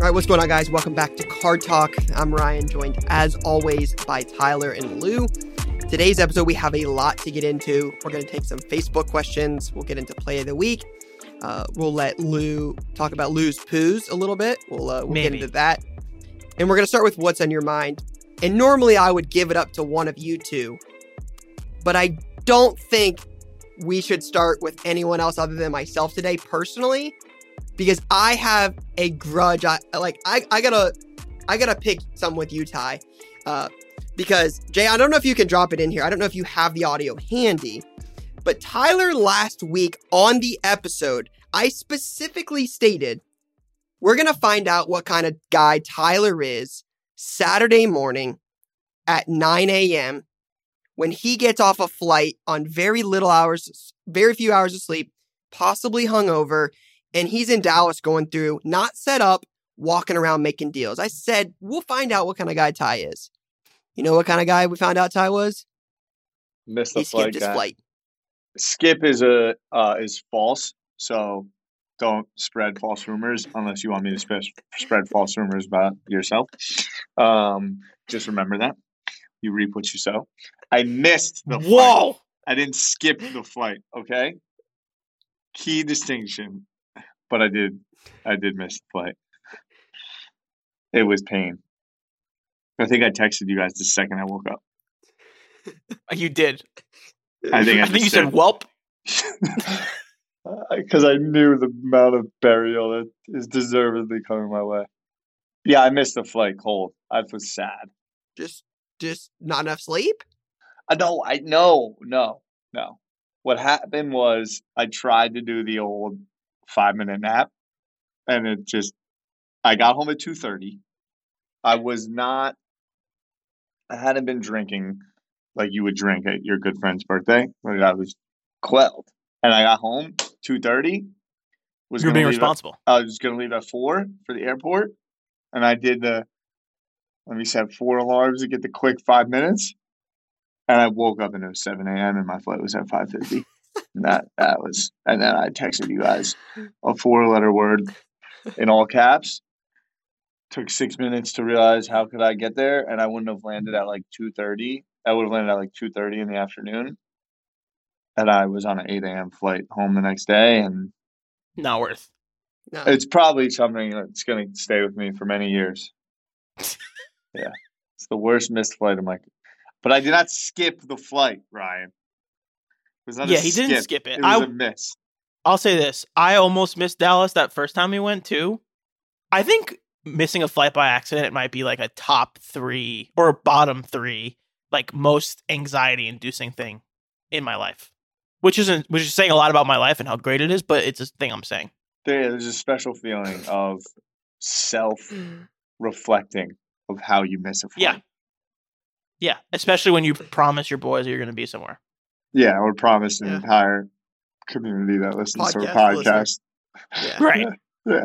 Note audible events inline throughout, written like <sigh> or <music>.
All right, what's going on, guys? Welcome back to Card Talk. I'm Ryan, joined as always by Tyler and Lou. Today's episode, we have a lot to get into. We're going to take some Facebook questions. We'll get into play of the week. Uh, we'll let Lou talk about Lou's poos a little bit. We'll, uh, we'll get into that. And we're going to start with what's on your mind. And normally I would give it up to one of you two, but I don't think we should start with anyone else other than myself today, personally, because I have a grudge. I like I, I gotta I gotta pick some with you, Ty. Uh, because Jay, I don't know if you can drop it in here. I don't know if you have the audio handy, but Tyler last week on the episode, I specifically stated we're gonna find out what kind of guy Tyler is Saturday morning at 9 a.m. when he gets off a flight on very little hours, very few hours of sleep, possibly hungover, and he's in Dallas going through, not set up, walking around making deals. I said, we'll find out what kind of guy Ty is. You know what kind of guy we found out Ty was? Missed the He flight skipped his flight. Skip is a uh, is false, so don't spread false rumors unless you want me to spread spread false rumors about yourself. Um, just remember that you reap what you sow. I missed the flight. Whoa! I didn't skip the flight. Okay, key distinction, but I did I did miss the flight. It was pain. I think I texted you guys the second I woke up. <laughs> You did. I think I, <laughs> I think you just said whelp. because <laughs> uh, I knew the amount of burial that is deservedly coming my way. Yeah, I missed the flight cold. I was sad. Just, just not enough sleep. Uh, I know, I no, no, no. What happened was I tried to do the old five minute nap, and it just. I got home at two thirty. I was not. I hadn't been drinking like you would drink at your good friend's birthday. Like I was quelled, and I got home two thirty. Was You're gonna being leave at- responsible. I was going to leave at four for the airport, and I did the. Let me set four alarms to get the quick five minutes, and I woke up and it was seven a.m. and my flight was at five fifty. That that was, and then I texted you guys a four-letter word in all caps. Took six minutes to realize how could I get there, and I wouldn't have landed at like two thirty. I would have landed at like two thirty in the afternoon, and I was on an eight a.m. flight home the next day, and Not worth. No. it's probably something that's going to stay with me for many years. <laughs> yeah, it's the worst missed flight of my. But I did not skip the flight, Ryan. It was not a Yeah, he didn't skip. skip it. It was I- a miss. I'll say this: I almost missed Dallas that first time we went too. I think missing a flight by accident might be like a top three or bottom three, like most anxiety-inducing thing in my life. Which isn't, which is saying a lot about my life and how great it is, but it's a thing I'm saying. There, there's a special feeling of self-reflecting mm. of how you miss a flight. Yeah. Yeah, especially when you promise your boys you're going to be somewhere. Yeah. I would promise an Yeah. entire community that listens to a Podcast Yeah. <laughs> Right. Yeah,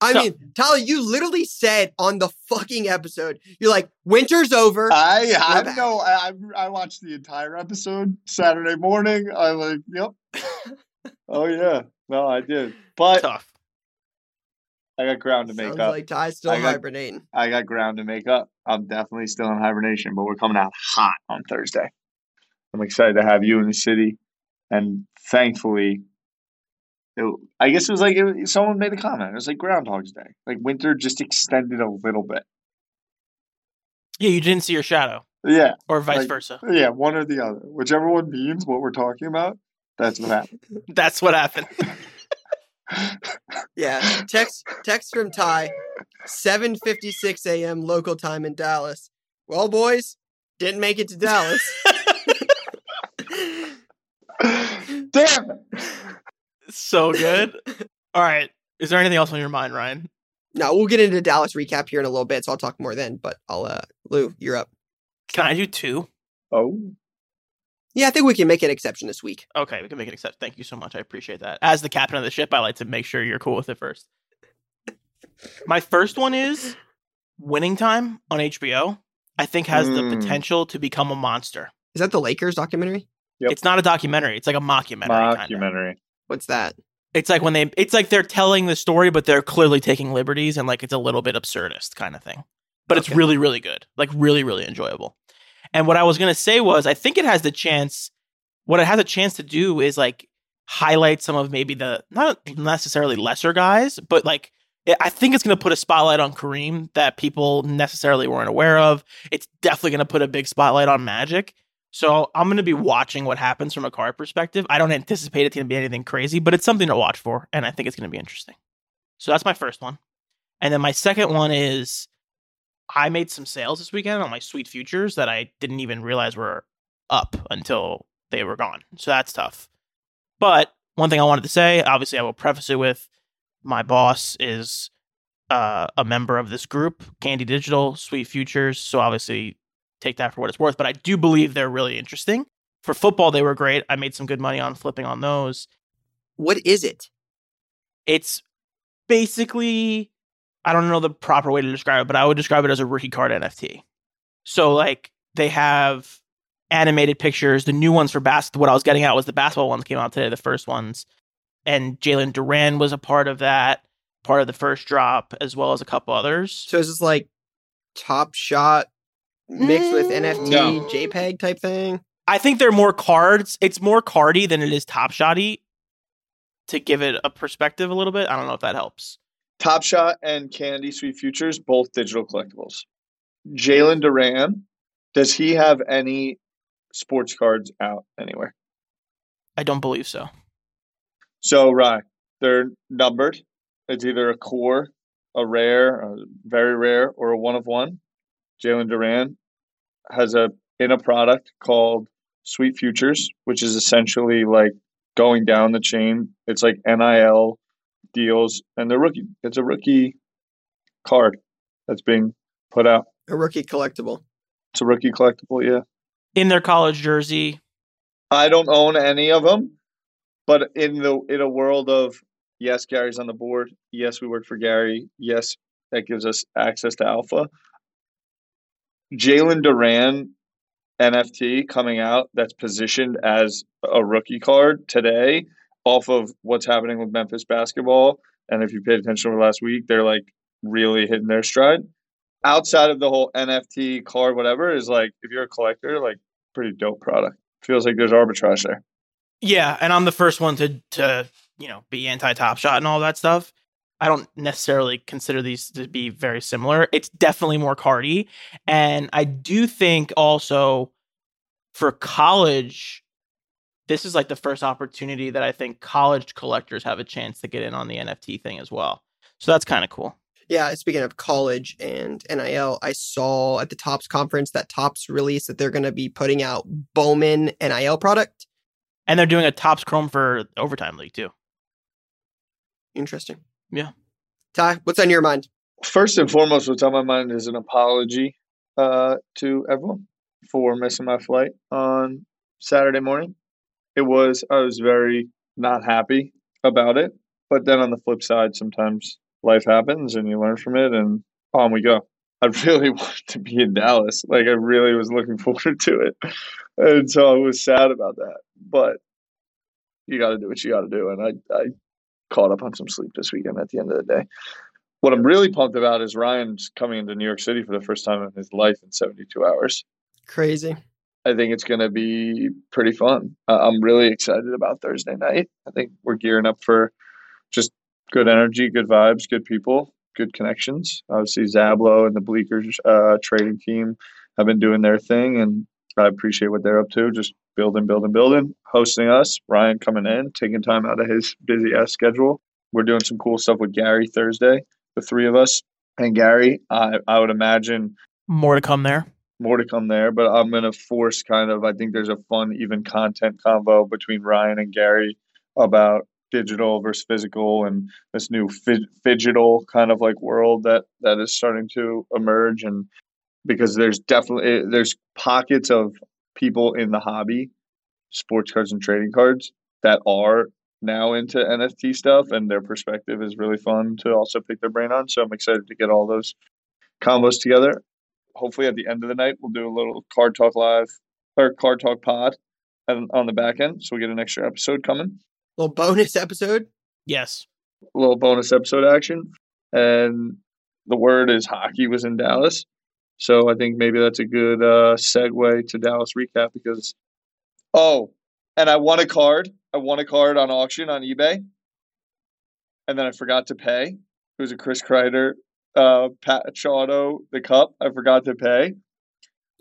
I So- mean, Tyler, you literally said on the fucking episode, you're like, winter's over. I I back. know I I I watched the entire episode Saturday morning. I like, yep. <laughs> oh yeah, no, I did, but Tough. I got ground to make Sounds up. like Ty's still I got- hibernating. I got ground to make up. I'm definitely still in hibernation, but we're coming out hot on Thursday. I'm excited to have you in the city, and thankfully, it, I guess it was like it, someone made a comment. It was like Groundhog's Day. Like winter just extended a little bit. Yeah, you didn't see your shadow, Yeah, or vice Like- versa. yeah, one or the other, whichever one means what we're talking about. That's what happened. <laughs> That's what happened. <laughs> Yeah. Text text from Ty, 7:56 a.m. local time in Dallas. Well, boys, didn't make it to Dallas. <laughs> <laughs> Damn it! so good. All right. Is there anything else on your mind, Ryan? no, we'll get into Dallas recap here in a little bit, so I'll talk more then. But I'll uh Lou, you're up. Can I do two? Oh, Yeah, I think we can make an exception this week. Okay, we can make an exception. Thank you so much. I appreciate that. As the captain of the ship, I like to make sure you're cool with it first. My first one is Winning Time on HBO. I think has the Mm. potential to become a monster. Is that the Lakers documentary? Yep. It's not a documentary. It's like a mockumentary. Kinda. mockumentary. What's that? It's like when they. It's like they're telling the story, but they're clearly taking liberties, and like it's a little bit absurdist kind of thing. But it's really, really good. Like really, really enjoyable. And what I was gonna say was, I think it has the chance. What it has a chance to do is like highlight some of maybe the not necessarily lesser guys, but like I think it's going to put a spotlight on Kareem that people necessarily weren't aware of. It's definitely going to put a big spotlight on Magic. So I'm going to be watching what happens from a card perspective. I don't anticipate it's going to be anything crazy, but it's something to watch for, and I think it's going to be interesting. So that's my first one, and then my second one is I made some sales this weekend on my sweet futures that I didn't even realize were up until they were gone. So that's tough. But one thing I wanted to say, obviously, I will preface it with my boss is uh, a member of this group, Candy Digital, Sweet Futures. So obviously, take that for what it's worth. But I do believe they're really interesting. For football, they were great. I made some good money on flipping on those. What is it? It's basically, I don't know the proper way to describe it, but I would describe it as a rookie card NFT. So, like, they have animated pictures. The new ones for basketball, what I was getting at was the basketball ones came out today, the first ones. And Jalen Duren was a part of that, part of the first drop, as well as a couple others. So is this like Top Shot mixed with Mm, NFT no. JPEG type thing? I think they're more cards. It's more cardy than it is top shotty to give it a perspective a little bit. I don't know if that helps. Top Shot and Candy Sweet Futures, both digital collectibles. Jalen Duren, does he have any sports cards out anywhere? I don't believe so. So, right, they're numbered. It's either a core, a rare, a very rare, or a one of one. Jalen Duren has a in a product called Sweet Futures, which is essentially like going down the chain. It's like NIL deals, and the rookie. It's a rookie card that's being put out. A rookie collectible. It's a rookie collectible. Yeah, In their college jersey, I don't own any of them, but in the in a world of yes, Gary's on the board. Yes, we work for Gary. Yes, that gives us access to Alpha. Jalen Duren NFT coming out that's positioned as a rookie card today off of what's happening with Memphis basketball. And if you paid attention over last week, they're like really hitting their stride. Outside of the whole NFT card, whatever, is like if you're a collector, like pretty dope product. Feels like there's arbitrage there. yeah, and I'm the first one to to you know be anti Top Shot and all that stuff. I don't necessarily consider these to be very similar. It's definitely more cardy, and I do think also for college, this is like the first opportunity that I think college collectors have a chance to get in on the NFT thing as well. So that's kind of cool. Yeah, speaking of college and NIL, I saw at the Topps conference that Topps released that they're going to be putting out Bowman NIL product. And they're doing a Topps Chrome for Overtime League too. Interesting. Yeah. Ty, what's on your mind? First and foremost, what's on my mind is an apology uh, to everyone for missing my flight on Saturday morning. It was, I was very not happy about it. But then on the flip side, sometimes life happens and you learn from it and on we go. <laughs> I really <laughs> wanted to be in Dallas. Like, I really was looking <laughs> forward to it. And so I was sad about that. But you got to do what you got to do. And I, I caught up on some sleep this weekend at the end of the day. What I'm really pumped about is Ryan's coming into New York City for the first time in his life in 72 hours. Crazy. I think it's going to be pretty fun. Uh, I'm really excited about Thursday night. I think we're gearing up for just good energy, good vibes, good people, good connections. Obviously, Zablo and the Bleeckers uh, trading team have been doing their thing, and I appreciate what they're up to. Just building, building, building, hosting us. Ryan coming in, taking time out of his busy ass schedule. We're doing some cool stuff with Gary Thursday, the three of us. And Gary, I, I would imagine More to come there. more to come there, but I'm gonna force kind of. I think there's a fun, even content combo between Ryan and Gary about digital versus physical and this new fid- digital kind of like world that that is starting to emerge. And because there's definitely there's pockets of people in the hobby, sports cards and trading cards that are now into NFT stuff, and their perspective is really fun to also pick their brain on. So I'm excited to get all those combos together. Hopefully, at the end of the night, we'll do a little card talk live or card talk pod and on the back end, so we get an extra episode coming, Little bonus episode. Yes. a little bonus episode action, and the word is hockey was in Dallas. So I think maybe that's a good uh, segue to Dallas recap because oh, and I won a card. I won a card on auction on eBay, and then I forgot to pay. It was a Chris Kreider, uh, patch auto, the cup. I forgot to pay.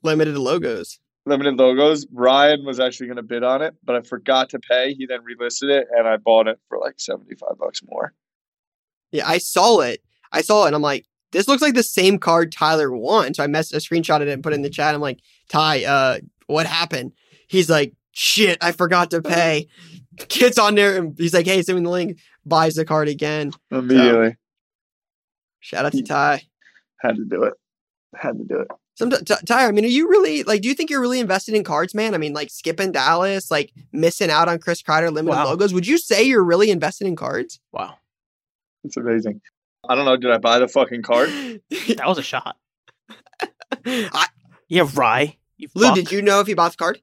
Limited logos. Limited logos. Ryan was actually going to bid on it, but I forgot to pay. He then relisted it, and I bought it for like seventy five bucks more. Yeah, I saw it. I saw it and I'm like, this looks like the same card Tyler won. So I messed I screenshotted it and put it in the chat. I'm like, Ty, uh, what happened? He's like, shit, I forgot to pay. Gets on there and he's like, hey, send me the link, buys the card again. Immediately Shout out to Ty. had to do it. Had to do it. Some Ty, I mean, are you really like? Do you think you're really invested in cards, man? I mean, like skipping Dallas, like missing out on Chris Kreider limited Wow. logos. Would you say you're really invested in cards? Wow. It's amazing. I don't know. Did I buy the fucking card? <laughs> That was a shot. I, Yeah, Rye. You Lou, fuck. did you know if you bought the card?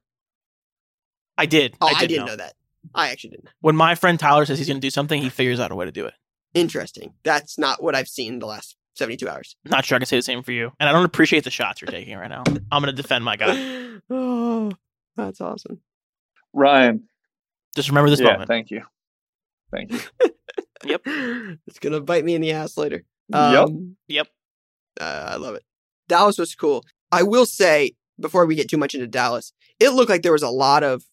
I did. Oh, I I, did didn't know. know that. I actually didn't. When my friend Tyler says he's going to do something, he figures out a way to do it. Interesting. That's not what I've seen in the last 72 hours. Not sure I can say the same for you. And I don't appreciate the shots you're <laughs> taking right now. I'm going to defend my guy. <laughs> oh, that's awesome. Ryan. Just remember this yeah, moment. thank you. Thank you. <laughs> It's gonna bite me in the ass later. yep. Um, Yep. uh, I love it. Dallas was cool. I will say before we get too much into Dallas, it looked like there was a lot of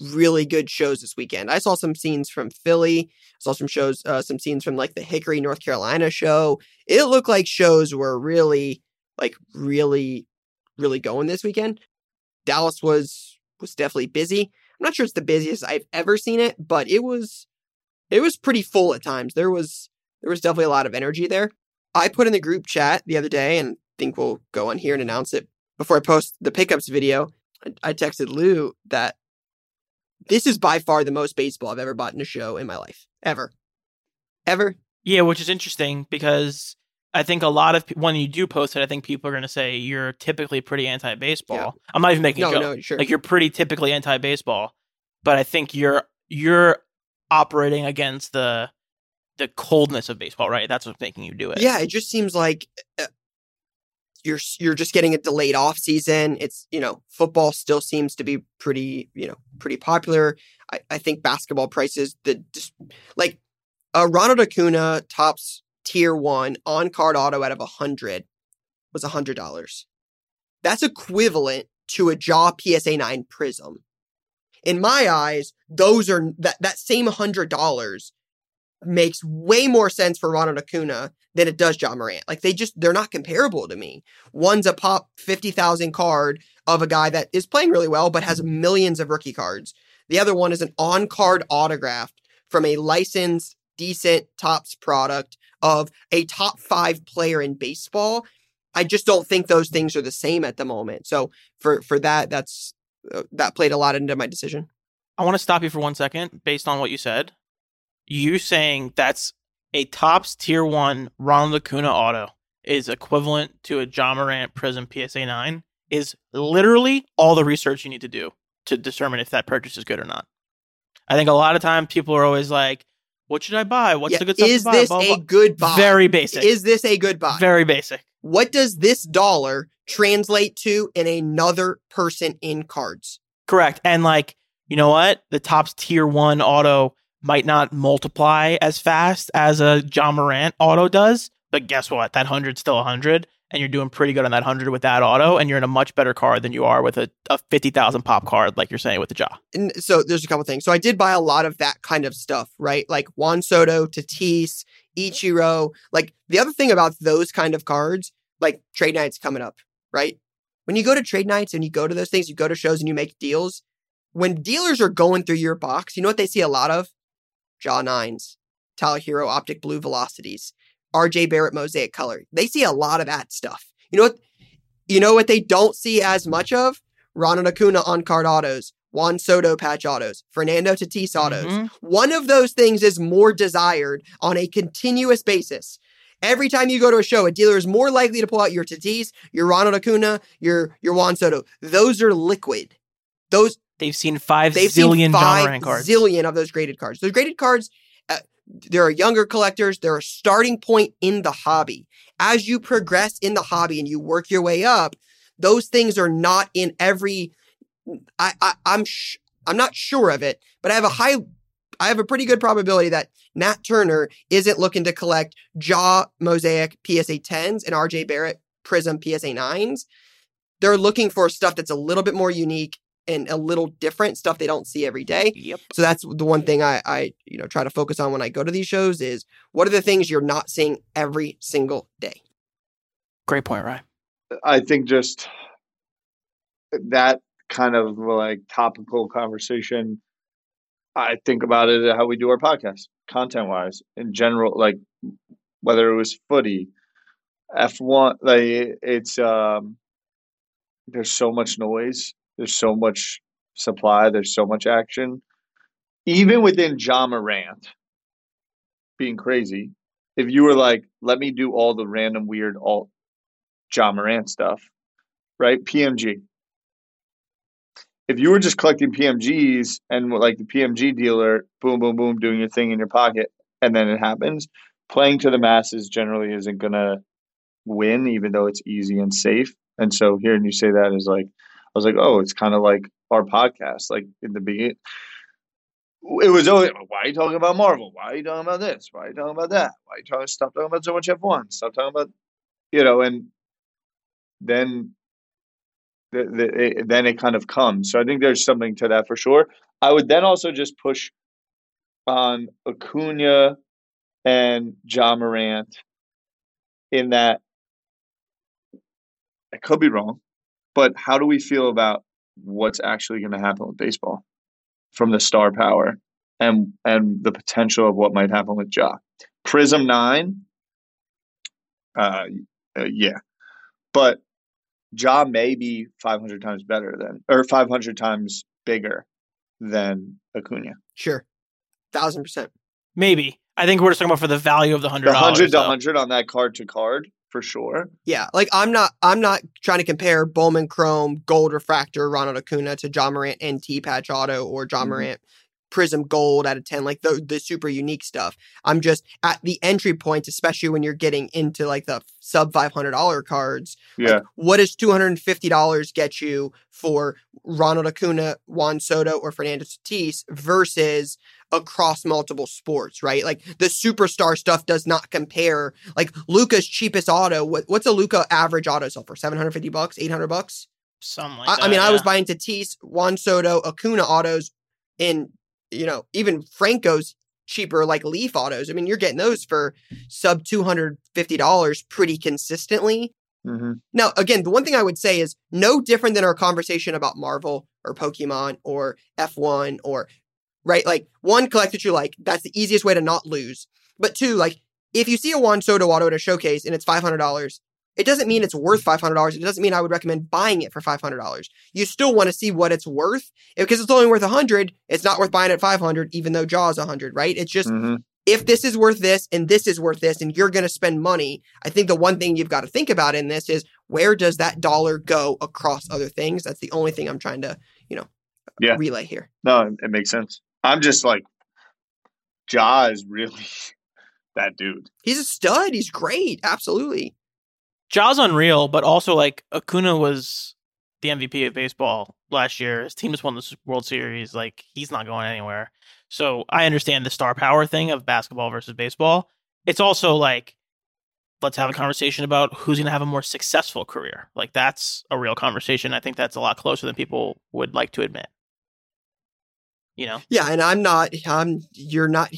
really good shows this weekend. I saw some scenes from Philly. I saw some shows, uh, some scenes from like the Hickory, North Carolina show. It looked like shows were really, like, really, really going this weekend. Dallas was was definitely busy. I'm not sure it's the busiest I've ever seen it, but it was it was pretty full at times. There was there was definitely a lot of energy there. I put in the group chat the other day and think we'll go on here and announce it before I post the pickups video. I, I texted Lou that this is by far the most baseball I've ever bought in a show in my life. Ever. Ever. Yeah, which is interesting because I think a lot of when you do post it, I think people are going to say you're typically pretty anti-baseball. Yeah. I'm not even making No, a joke. no, sure. Like you're pretty typically anti-baseball, but I think you're you're operating against the the coldness of baseball, right? That's what's making you do it. Yeah, it just seems like uh, you're you're just getting a delayed off season. It's you know football still seems to be pretty you know pretty popular. I, I think basketball prices the just like uh, Ronald Acuna Topps tier one on card auto out of a hundred was a hundred dollars. That's equivalent to a Ja PSA nine Prism. In my eyes, those are that that same hundred dollars makes way more sense for Ronald Acuna than it does Ja Morant. Like they just they're not comparable to me. One's a pop 50,000 card of a guy that is playing really well but has millions of rookie cards. The other one is an on-card autographed from a licensed decent Topps product of a top 5 player in baseball. I just don't think those things are the same at the moment. So for for that that's Uh, that played a lot into my decision. I want to stop you for one second based on what you said. You saying that's a Topps tier one Ronald Acuna auto is equivalent to a Ja Morant Prism PSA 9 is literally all the research you need to do to determine if that purchase is good or not. I think a lot of times people are always like, what should I buy? What's Yeah, the good stuff is to buy? this Blah, a blah. good buy? Very basic. Is this a good buy? Very basic. what does this dollar translate to in another person in cards? Correct. And like, you know what? The top tier one auto might not multiply as fast as a Ja Morant auto does, but guess what? That hundred's still a hundred, and you're doing pretty good on that hundred with that auto, and you're in a much better card than you are with a, a fifty thousand pop card, like you're saying with the Ja. And so there's a couple things. So I did buy a lot of that kind of stuff, right? Like Juan Soto, Tatis, Ichiro. Like the other thing about those kind of cards, like trade nights coming up, right? When you go to trade nights and you go to those things, you go to shows and you make deals. When dealers are going through your box, you know what they see a lot of? Ja nines, Tyler Herro Optic Blue Velocities, RJ Barrett Mosaic Color. They see a lot of that stuff. You know what? You know what they don't see as much of? Ronald Acuna on card autos, Juan Soto patch autos, Fernando Tatis autos. Mhm. One of those things is more desired on a continuous basis. Every time you go to a show, a dealer is more likely to pull out your Tatis, your Ronald Acuna, your your Juan Soto. Those are liquid. Those They've seen five they've zillion seen five cards. zillion of those graded cards. Those graded cards, uh, there are younger collectors. They're a starting point in the hobby. As you progress in the hobby and you work your way up, those things are not in every. I, I I'm sh- I'm not sure of it, but I have a high, I have a pretty good probability that Nat Turner isn't looking to collect Ja Mosaic PSA 10s and RJ Barrett Prism PSA 9s. They're looking for stuff that's a little bit more unique and a little different stuff they don't see every day. Yep. So that's the one thing I, I, you know, try to focus on when I go to these shows is what are the things you're not seeing every single day. Great point, Ryan. I think just that kind of like topical conversation. I think about it how we do our podcast, content wise, in general, like whether it was footy, F one, like it's um, there's so much noise, there's so much supply, there's so much action, even within Ja Morant being crazy. If you were like, let me do all the random weird alt Ja Morant stuff, right? PMG. If you were just collecting PMGs and like the PMG dealer, boom, boom, boom, doing your thing in your pocket, and then it happens, playing to the masses generally isn't gonna win, even though it's easy and safe. And so hearing you say that is like, I was like, oh, it's kind of like our podcast. Like in the beginning, it was always, why are you talking about Marvel? Why are you talking about this? Why are you talking about that? Why are you talking? Stop talking about so much F one. Stop talking about, you know, and then the, the, it, then it kind of comes. So I think there's something to that for sure. I would then also just push on Acuna and Ja Morant in that I could be wrong, but how do we feel about what's actually going to happen with baseball from the star power and and the potential of what might happen with Ja? Prism nine, uh, uh yeah, but Ja may be 500 times better than, or 500 times bigger than Acuna. Sure. Thousand percent. Maybe. I think we're just talking about for the value of the hundred The 100 dollars. to 100 on that card to card for sure. Yeah. Like I'm not I'm not trying to compare Bowman Chrome Gold Refractor Ronald Acuna to Ja Morant NT Patch Auto or Ja Mhm. Morant Prism Gold out of 10, like the, the super unique stuff. I'm just at the entry points, especially when you're getting into like the sub $500 cards. like, Yeah. what does $250 get you for Ronald Acuna, Juan Soto, or Fernando Tatis versus across multiple sports, right? Like the superstar stuff does not compare. Like Luka's cheapest auto, what, what's a Luka average auto sell for? 750 bucks, 800 bucks? Something like I, that. I mean, I was buying Tatis, Juan Soto, Acuna autos in, you know, even Franco's cheaper like Leaf autos. I mean, you're getting those for sub $250 pretty consistently. hmm Now, again, the one thing I would say is no different than our conversation about Marvel or Pokemon or F1 or, right? Like, one, collect what you like. That's the easiest way to not lose. But two, like, if you see a Juan Soto auto at a showcase and it's $500, it doesn't mean it's worth $500. It doesn't mean I would recommend buying it for $500. You still want to see what it's worth. Because it's only worth 100, it's not worth buying at 500 even though Ja's 100, right? It's just hmm if this is worth this and this is worth this and you're going to spend money, I think the one thing you've got to think about in this is where does that dollar go across other things? That's the only thing I'm trying to, you know, Yeah. relay here. No, it- makes sense. I'm just like, Ja is really <laughs> that dude. He's a stud. He's great. Absolutely. Ja's unreal, but also like Acuna was the MVP of baseball last year. His team just won the World Series. Like he's not going anywhere. So I understand the star power thing of basketball versus baseball. It's also like let's have a conversation about who's going to have a more successful career. Like that's a real conversation. I think that's a lot closer than people would like to admit. You know, Yeah. And I'm not, I'm, you're not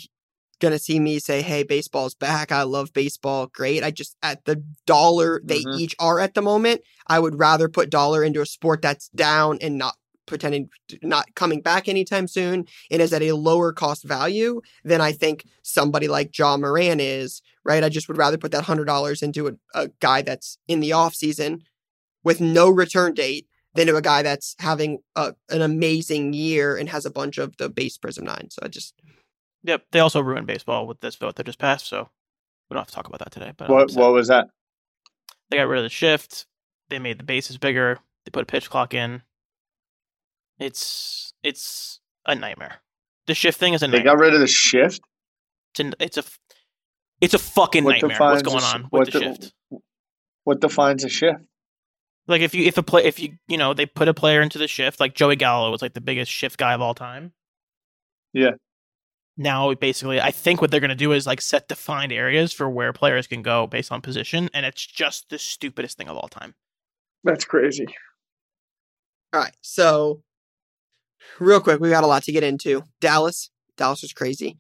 going to see me say, hey, baseball's back. I love baseball. Great. I just, at the dollar they Mhm. each are at the moment, I would rather put dollar into a sport that's down and not pretending not coming back anytime soon and is at a lower cost value than I think somebody like Ja Morant is, right? I just would rather put that hundred dollars into a, a guy that's in the off season with no return date than to a guy that's having a, an amazing year and has a bunch of the base Prism Nine. So I just Yep. They also ruined baseball with this vote that just passed, so we don't have to talk about that today. But What what was that? they got rid of the shift. They made the bases bigger. They put a pitch clock in. It's it's a nightmare. The shift thing is a nightmare. They got rid of the shift. It's, a it's a, it's a fucking What nightmare. What's going on with what the de- shift? What defines a shift? Like if you if a play if you you know they put a player into the shift like Joey Gallo was like the biggest shift guy of all time. Yeah. Now basically I think what they're gonna do is like set defined areas for where players can go based on position, and it's just the stupidest thing of all time. That's crazy. All right. So, real quick, we got a lot to get into. Dallas. Dallas was crazy.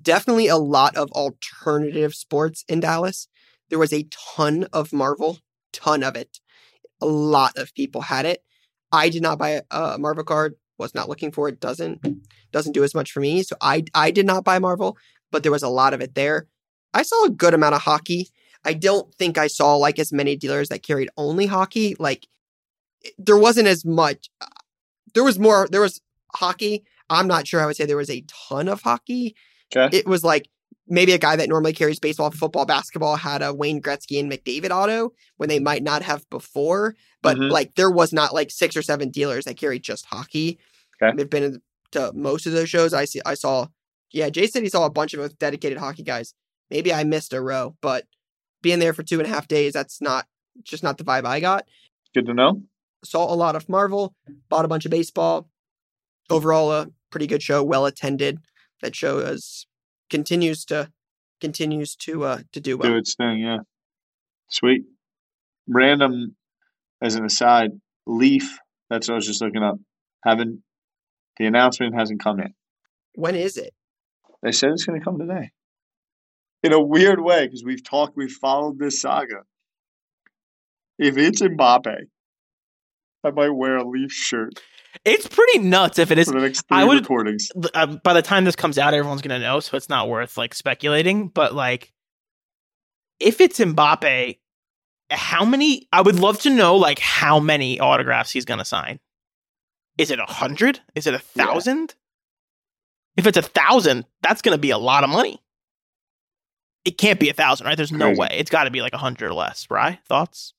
Definitely a lot of alternative sports in Dallas. There was a ton of Marvel, ton of it. A lot of people had it. I did not buy a, a Marvel card. Was not looking for it. Doesn't doesn't do as much for me. So I I did not buy Marvel, but there was a lot of it there. I saw a good amount of hockey. I don't think I saw like as many dealers that carried only hockey. Like there wasn't as much. Uh, there was more. There was hockey. I'm not sure. I would say there was a ton of hockey. Okay. It was like maybe a guy that normally carries baseball, football, basketball had a Wayne Gretzky and McDavid auto when they might not have before. But Mhm. like there was not like six or seven dealers that carried just hockey. Okay. They've been to most of those shows. I see. I saw. Yeah, Jay said he saw a bunch of dedicated hockey guys. Maybe I missed a row, but being there for two and a half days, that's not just not the vibe I got Good to know. saw a lot of Marvel, bought a bunch of baseball. Overall, a pretty good show, well attended. That show is continues to continues to uh to do well. Do its thing, yeah. Sweet. Random as an aside, Leaf, that's what I was just looking up. Haven't the announcement hasn't come yet. When is it? They said it's gonna come today. In a weird way, because we've talked, we've followed this saga. If it's Mbappe, I might wear a Leaf shirt It's pretty nuts if it is for the next I would- recordings. uh, by the time this comes out, everyone's gonna know, so it's not worth like speculating. But like, if it's Mbappe, how many? I would love to know like how many autographs he's gonna sign. Is it a hundred? Is it a Yeah. thousand? If it's a thousand, that's gonna be a lot of money. It can't be a thousand, right? There's no Crazy. way. It's got to be like a hundred or less, right? Thoughts?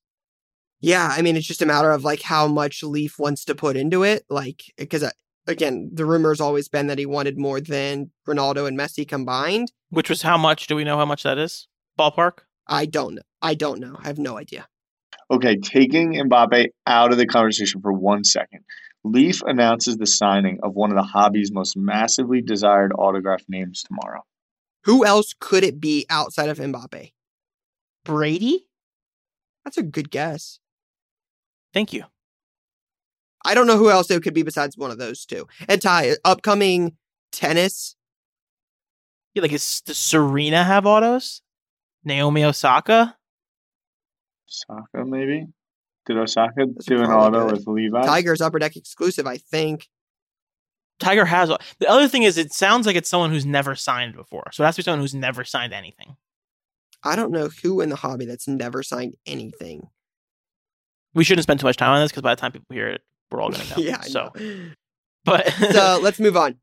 Yeah, I mean, it's just a matter of like how much Leaf wants to put into it. Like, because uh, again, the rumor's always been that he wanted more than Ronaldo and Messi combined. Which was how much? Do we know how much that is? Ballpark? I don't know. I don't know. I have no idea. Okay, taking Mbappe out of the conversation for one second. Leaf announces the signing of one of the hobby's most massively desired autograph names tomorrow. Who else could it be outside of Mbappe? Brady? That's a good guess. Thank you. I don't know who else it could be besides one of those two. And Ty, upcoming tennis. Yeah, like is does Serena have autos? Naomi Osaka? Osaka, maybe? Did Osaka That's do an probably auto good. with Levi? Tiger's Upper Deck exclusive, I think. Tiger has. The other thing is, it sounds like it's someone who's never signed before. So it has to be someone who's never signed anything. I don't know who in the hobby that's never signed anything. We shouldn't spend too much time on this because by the time people hear it, we're all gonna <laughs> know. yeah, so, know. but so <laughs> let's move on.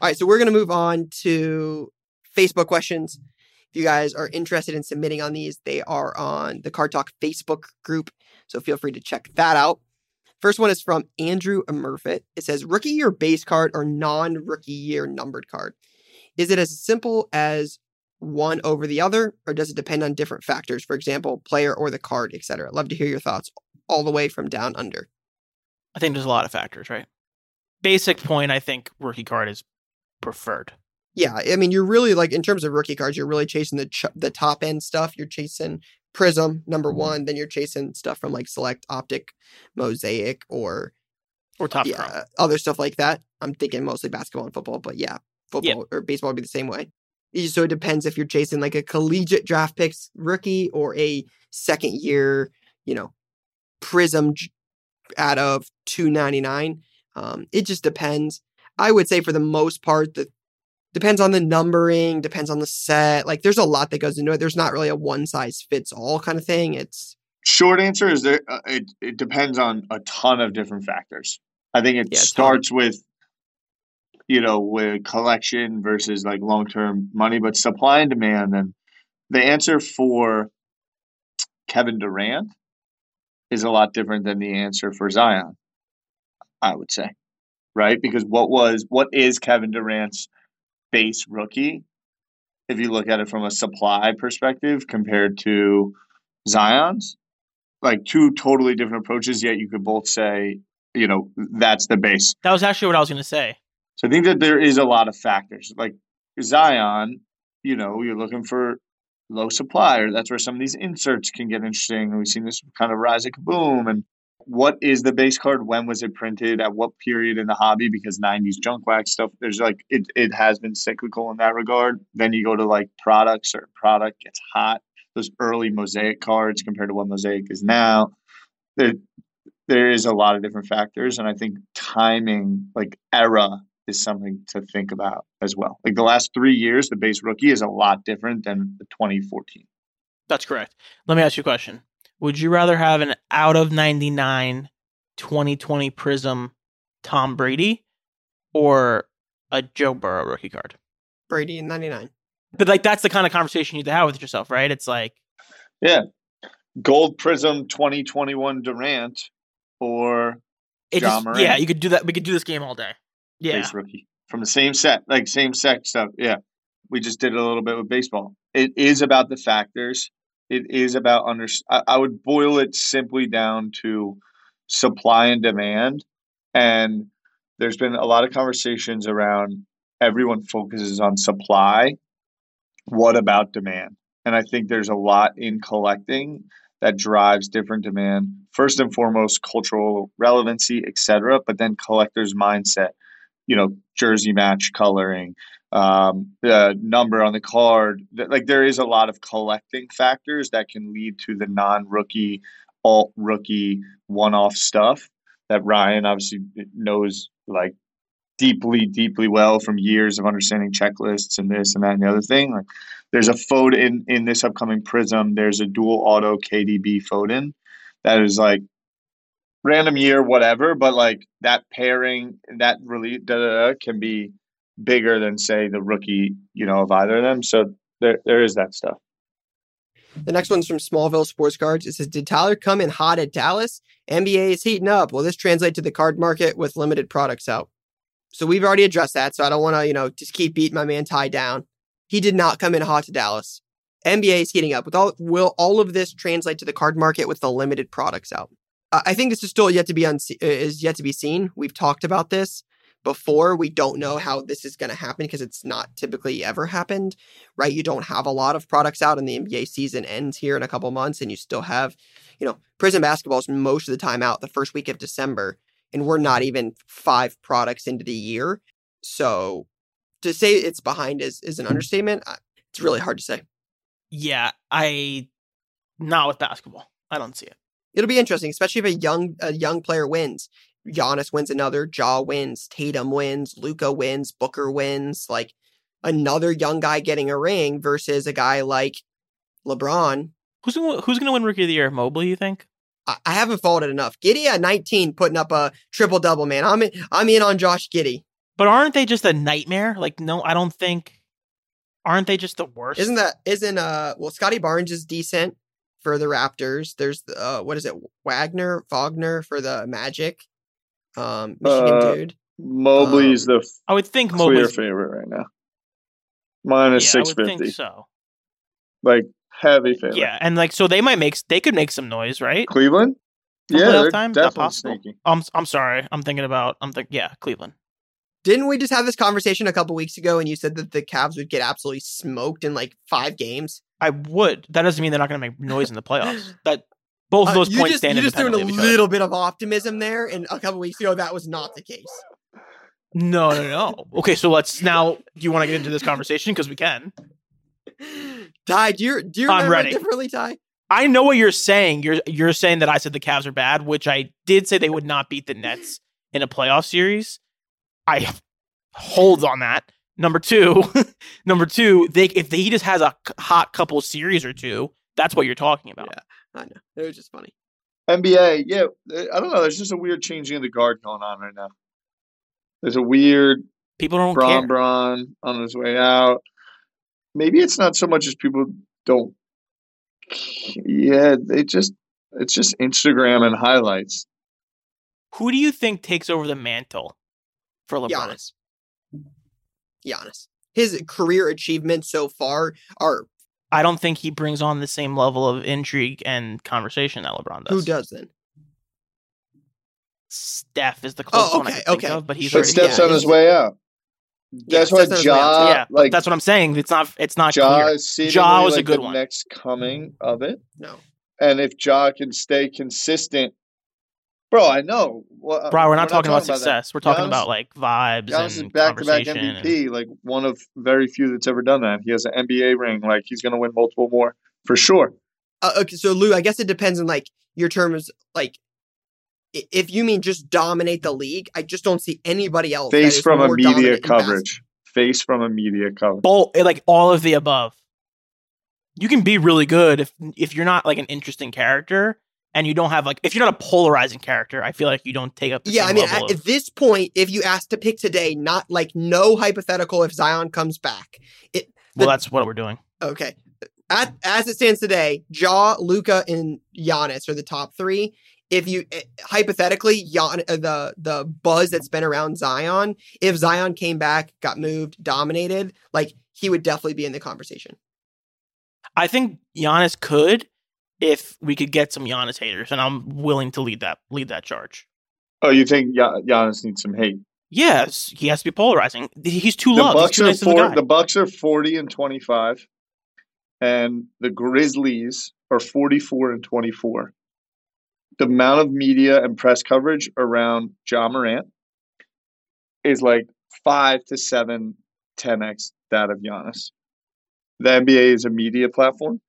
All right, so we're gonna move on to Facebook questions. If you guys are interested in submitting on these, they are on the Card Talk Facebook group, so feel free to check that out. First one is from Andrew Murfitt. It says rookie year base card or non-rookie year numbered card. Is it as simple as one over the other, or does it depend on different factors? For example, player or the card, etc. Love to hear your thoughts all the way from down under. I think there's a lot of factors, right? Basic point, I think rookie card is preferred. Yeah, I mean, you're really like in terms of rookie cards, you're really chasing the ch- the top end stuff. You're chasing Prism number one, then you're chasing stuff from like Select, Optic, Mosaic, or Or top yeah, other stuff like that. I'm thinking mostly basketball and football, but yeah, football or baseball would be the same way. So it depends if you're chasing like a collegiate draft picks rookie or a second year, you know, Prism out of 299. Um, it just depends. I would say for the most part, the depends on the numbering, depends on the set. Like there's a lot that goes into it. There's not really a one size fits all kind of thing. It's Short answer is there. Uh, it it depends on a ton of different factors. I think it Yeah, ton. starts with, you know, with collection versus like long term money, but supply and demand. And the answer for Kevin Durant is a lot different than the answer for Zion. I would say, right? Because what was what is Kevin Durant's base rookie? If you look at it from a supply perspective compared to Zion's, like two totally different approaches, yet you could both say, you know, that's the base. That was actually what I was going to say. So I think that there is a lot of factors. Like Zion, you know, you're looking for low supply, or that's where some of these inserts can get interesting. We've seen this kind of rise of kaboom. And what is the base card? When was it printed? At what period in the hobby? Because 90s junk wax stuff, there's like, it, it has been cyclical in that regard. Then you go to like products, or product gets hot. Those early mosaic cards compared to what mosaic is now. There, there is a lot of different factors. And I think timing, like era, is something to think about as well. Like the last three years, the base rookie is a lot different than the 2014. That's correct. Let me ask you a question. Would you rather have an out of 99 2020 Prism Tom Brady or a Joe Burrow rookie card? Brady in 99. But like that's the kind of conversation you have to have with yourself, right? It's like Yeah. Gold Prism 2021 Durant or it Ja just, yeah, you could do that. We could do this game all day. Yeah. base rookie from the same set, like same set stuff. Yeah. We just did it a little bit with baseball. It is about the factors. It is about under. I, I would boil it simply down to supply and demand. And there's been a lot of conversations around everyone focuses on supply. What about demand? And I think there's a lot in collecting that drives different demand. First and foremost, cultural relevancy, etc. But then collector's mindset you know jersey match coloring um, the number on the card like there is a lot of collecting factors that can lead to the non-rookie alt rookie one-off stuff that ryan obviously knows like deeply deeply well from years of understanding checklists and this and that and the other thing. Like there's a photo in in this upcoming prism there's a dual auto kdb Foden that is like random year, whatever, but like that pairing, that really da, da, da, can be bigger than say the rookie, you know, of either of them. So there there is that stuff. The next one's from Smallville Sports Cards. It says, Did Tyler come in hot at Dallas? NBA is heating up. Will this translate to the card market with limited products out? So we've already addressed that. So I don't want to, you know, just keep beating my man Ty down. He did not come in hot to Dallas. NBA is heating up. With all, will all of this translate to the card market with the limited products out? I think this is still yet to be unse- uh, is yet to be seen. We've talked about this before. We don't know how this is going to happen because it's not typically ever happened, right? You don't have a lot of products out, and the NBA season ends here in a couple months, and you still have, you know, Prizm basketball is most of the time out the first week of December, and we're not even five products into the year. So to say it's behind is is an understatement. It's really hard to say. Yeah, I not with basketball. I don't see it. It'll be interesting, especially if a young a young player wins. Giannis wins another, Ja wins, Tatum wins, Luka wins, Booker wins. Like another young guy getting a ring versus a guy like LeBron. Who's gonna, who's going to win rookie of the year? Mobley, you think? I, I haven't followed it enough. Giddey at 19 putting up a triple double, man. I'm in, I'm in on Josh Giddey. But aren't they just a nightmare? Like, no, I don't think. Aren't they just the worst? Isn't that isn't uh well Scottie Barnes is decent for the Raptors. There's the uh what is it Wagner Wagner for the Magic. Um Michigan Uh, dude. Mobley's the I would think clear Mobley's. favorite right now. Minus yeah, I would think so. like heavy favorite. Yeah, and like so they might make they could make some noise, right? Cleveland. From Yeah, they're time? Is that definitely possible? sneaky. I'm I'm sorry. I'm thinking about I'm thinking yeah, Cleveland. Didn't we just have this conversation a couple weeks ago and you said that the Cavs would get absolutely smoked in like five games? I would. That doesn't mean they're not going to make noise in the playoffs. <sighs> That both of Uh, those you points just, stand you just threw in a independently of each other. little bit of optimism there, and a couple weeks ago that was not the case. No, no, no. Okay, so let's now. Do you want to get into this <laughs> conversation because we can? Ty, do you do you I'm ready. differently, Ty? I know what you're saying. You're you're saying that I said the Cavs are bad, which I did say they would not beat the Nets in a playoff series. I hold on that. Number two, <laughs> number two, they if he just has a hot couple series or two, that's what you're talking about. Yeah. I know. It was just funny. NBA, yeah, I don't know. There's just a weird changing of the guard going on right now. There's a weird People don't Bron care. Bron on his way out. Maybe it's not so much as people don't. Yeah, they just it's just Instagram and highlights. Who do you think takes over the mantle for LeBron? Giannis. Giannis. His career achievements so far are I don't think he brings on the same level of intrigue and conversation that LeBron does. who does then? Steph is the Oh, closest one I okay, think of, but he's But Steph's yeah, on his way out. That's Yeah, why Steph's on his way out, Ja, yeah, like that's what I'm saying. It's not. It's not Ja clear. is Ja was a good the one. next coming of it. No. And if Ja can stay consistent, bro, I know. Well, Bro, we're not talking about that. success. We're talking Giannis- about like vibes Giannis is and back to back conversation. and- MVP, like one of very few that's ever done that. He has an NBA ring, like he's gonna win multiple more for sure. Uh, okay, so Lou, I guess it depends on like your terms. Like, if you mean just dominate the league, I just don't see anybody else. Face from a media dominant in basketball. coverage. Face from a media coverage. Both, like all of the above. You can be really good if if you're not like an interesting character and you don't have like if you're not a polarizing character. I feel like you don't take up. The Yeah, I mean, at, of- this point, if you ask to pick today, not like no hypothetical if Zion comes back. It well, that's what we're doing. okay. At, as it stands today, Ja, Luka, and Giannis are the top three. If you eh, hypothetically, Gian, uh, the the buzz that's been around Zion, if Zion came back, got moved, dominated, like he would definitely be in the conversation. I think Giannis could if we could get some Giannis haters, and I'm willing to lead that lead that charge. Oh, you think Gia- Giannis needs some hate? Yes, he has to be polarizing. He's too The loved. Bucks too nice four, guy. the Bucks are forty and twenty five, and the Grizzlies are forty four and twenty four. The amount of media and press coverage around Ja Morant is like five to seven, 10x that of Giannis. The NBA is a media platform,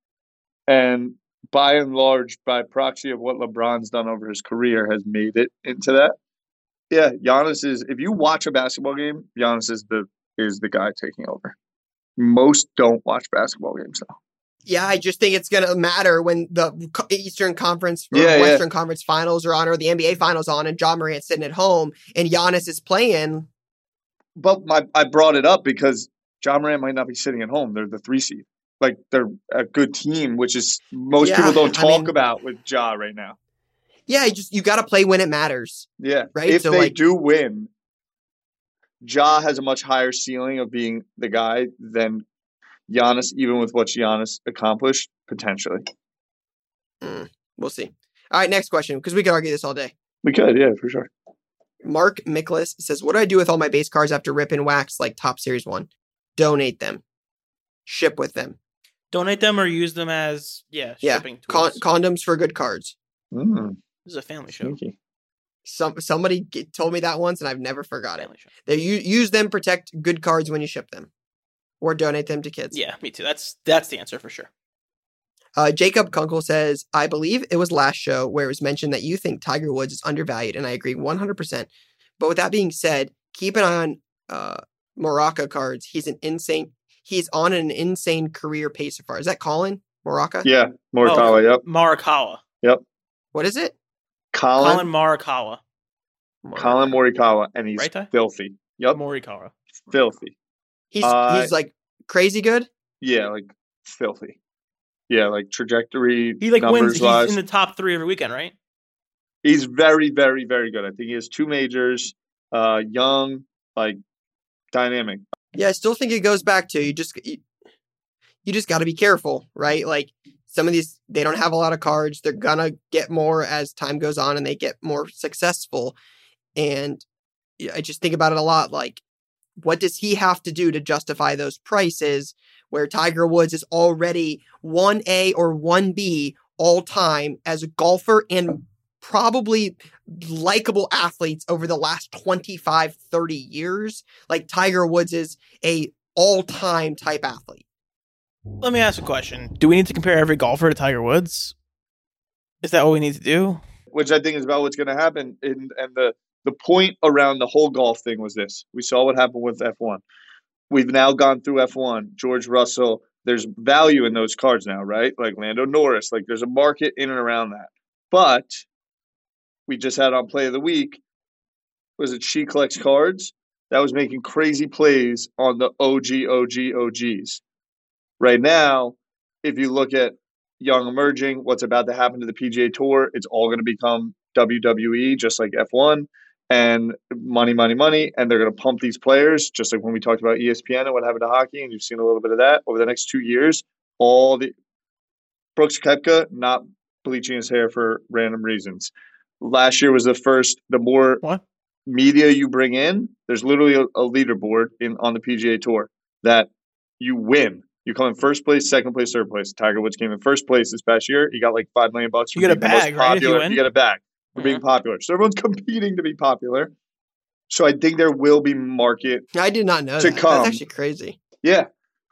and by and large, by proxy of what LeBron's done over his career, has made it into that. Yeah, Giannis is. If you watch a basketball game, Giannis is the is the guy taking over. Most don't watch basketball games though. Yeah, I just think it's gonna matter when the Eastern Conference or Yeah, yeah. Western Conference Finals are on, or the NBA Finals on, and Ja Morant's sitting at home and Giannis is playing. But my I brought it up because Ja Morant might not be sitting at home. They're the three seed. Like they're a good team, which is most Yeah, people don't I talk mean- about with Ja right now. Yeah, you just you got to play when it matters. Yeah. Right, If so, they like- do win, Ja has a much higher ceiling of being the guy than Giannis, even with what Giannis accomplished potentially. Mm, we'll see. All right, next question because we could argue this all day. We could, yeah, for sure. Mark Miklas says, "What do I do with all my base cards after rip and wax like Top Series One? Donate them, ship with them. Donate them or use them as yeah Yeah, shipping Con- condoms for good cards." Mm, this is a family show. sneaky. Some somebody g- told me that once, and I've never forgot it. Family show. They u- use them protect good cards when you ship them, or donate them to kids. Yeah, me too. That's that's the answer for sure. Uh, Jacob Kunkel says, I believe it was last show where it was mentioned that you think Tiger Woods is undervalued, and I agree 100%. But with that being said, keep an eye on uh, Moraka cards. He's an insane, he's on an insane career pace so far. Is that Collin Moraka? Yeah, Morikawa, yep. Morikawa. Yep. What is it? Collin, Collin Morikawa. Collin Morikawa, and he's Right, filthy. Yep, Morikawa. filthy. He's, Uh, he's like crazy good. Yeah, like filthy. Yeah, like trajectory. He like numbers wins. He's wise. in the top three every weekend, right? he's very, very, very good. I think he has two majors. Uh, young, like dynamic. Yeah, I still think it goes back to you just you, you just got to be careful, right? Like some of these they don't have a lot of cards. They're gonna get more as time goes on and they get more successful. And I just think about it a lot like what does he have to do to justify those prices where Tiger Woods is already 1A or 1B all time as a golfer and probably likable athletes over the last 25 30 years like tiger woods is a all-time type athlete Let me ask a question. Do we need to compare every golfer to Tiger Woods? Is that what we need to do? which I think is about what's going to happen. And and the the point around the whole golf thing was this: we saw what happened with F one. We've now gone through F one. George Russell, there's value in those cards now, right? Like Lando Norris, like there's a market in and around that. But we just had on play of the week was it she collects cards that was making crazy plays on the OG OG OGs. Right now, if you look at young emerging, what's about to happen to the PGA Tour, it's all going to become WWE, just like F1 and money, money, money, and they're going to pump these players, just like when we talked about ESPN and what happened to hockey, and you've seen a little bit of that over the next two years. All the Brooks Koepka not bleaching his hair for random reasons. Last year was the first. The more What? media you bring in, there's literally a, a leaderboard in on the PGA Tour that you win. You come in first place, second place, third place. Tiger Woods came in first place this past year. He got like five million bucks. You get a being the most bag, right, if you Popular. win? get a bag for Yeah. being popular. So everyone's <laughs> competing to be popular. So I think there will be market. I did not know To that. come. That's actually crazy. Yeah.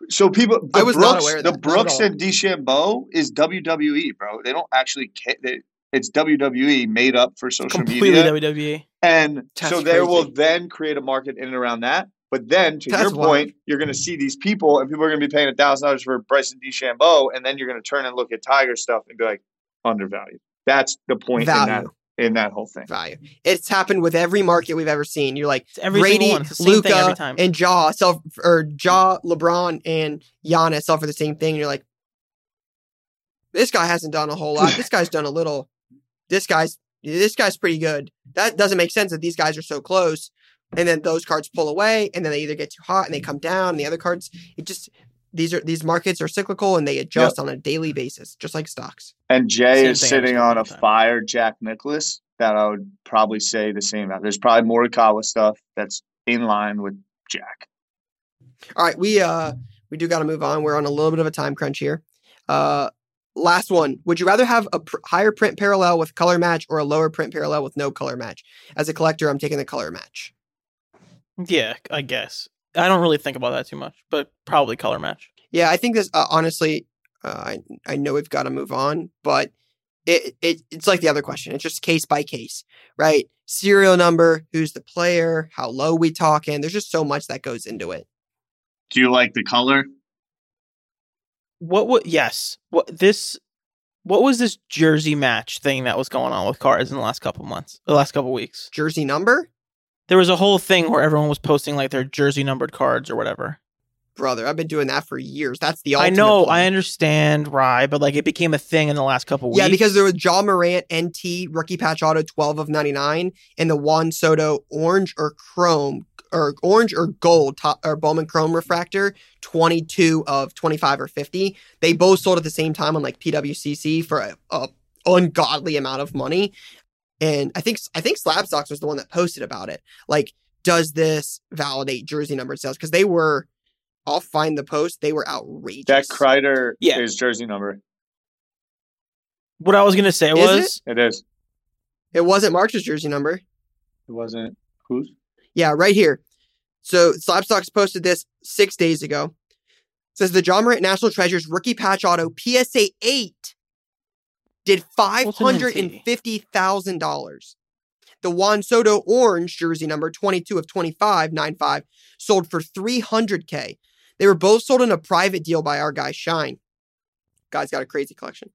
So people, the I was not Brooks, aware of the that, not Brooks all. and DeChambeau is WWE, bro. They don't actually. Ca- they, it's WWE made up for social Completely media. Completely WWE. And That's so there will then create a market in and around that. But then, to That's your wild. point, you're going to see these people, and people are going to be paying a thousand dollars for Bryson DeChambeau, and then you're going to turn and look at Tiger stuff and be like, undervalued. That's the point in that in that whole thing. Value. It's happened with every market we've ever seen. You're like every Brady, single one. It's the same thing every Luka, and Ja sell or Ja, LeBron, and Giannis sell for the same thing. And you're like, this guy hasn't done a whole lot. <laughs> This guy's done a little. This guy's this guy's pretty good. That doesn't make sense that these guys are so close. And then those cards pull away, and then they either get too hot and they come down. And the other cards, it just these are these markets are cyclical and they adjust on a daily basis, just like stocks. And Jay Same is sitting on a time. fire Jack Nicklaus that I would probably say the same about. There's probably Morikawa stuff that's in line with Jack. All right, we uh we do got to move on. We're on a little bit of a time crunch here. Uh last one. Would you rather have a pr- higher print parallel with color match or a lower print parallel with no color match? As a collector, I'm taking the color match. Yeah, I guess. I don't really think about that too much, but probably color match. Yeah, I think this uh, honestly uh, I I know we've got to move on, but it, it it's like the other question. It's just case by case, right? Serial number, who's the player, how low we talking. There's just so much that goes into it. Do you like the color? What would yes? What this? What was this jersey match thing that was going on with cards in the last couple months, the last couple weeks? Jersey number? There was a whole thing where everyone was posting like their jersey numbered cards or whatever. Brother, I've been doing that for years. That's the I know. I understand, Rye, but like it became a thing in the last couple weeks. Yeah, because there was Ja Morant NT rookie patch auto 12 of 99 and the Juan Soto orange or chrome or orange or gold top, or Bowman chrome refractor 22 of 25 or 50. They both sold at the same time on like PWCC for a, a ungodly amount of money. And I think I think Slabstocks was the one that posted about it. Like, does this validate jersey number sales? Because they were, I'll find the post. They were outrageous. Jack Kreider Yeah. is jersey number. what I was gonna say Is was It is. it wasn't March's jersey number. It wasn't who's? Yeah, right here. So Slabstocks posted this six days ago. says the Ja Morant National Treasures rookie patch auto PSA 8 did $550,000. The Juan Soto orange jersey number 22 of 25, 95, sold for 300K. They were both sold in a private deal by our guy Shine. Guy's got a crazy collection.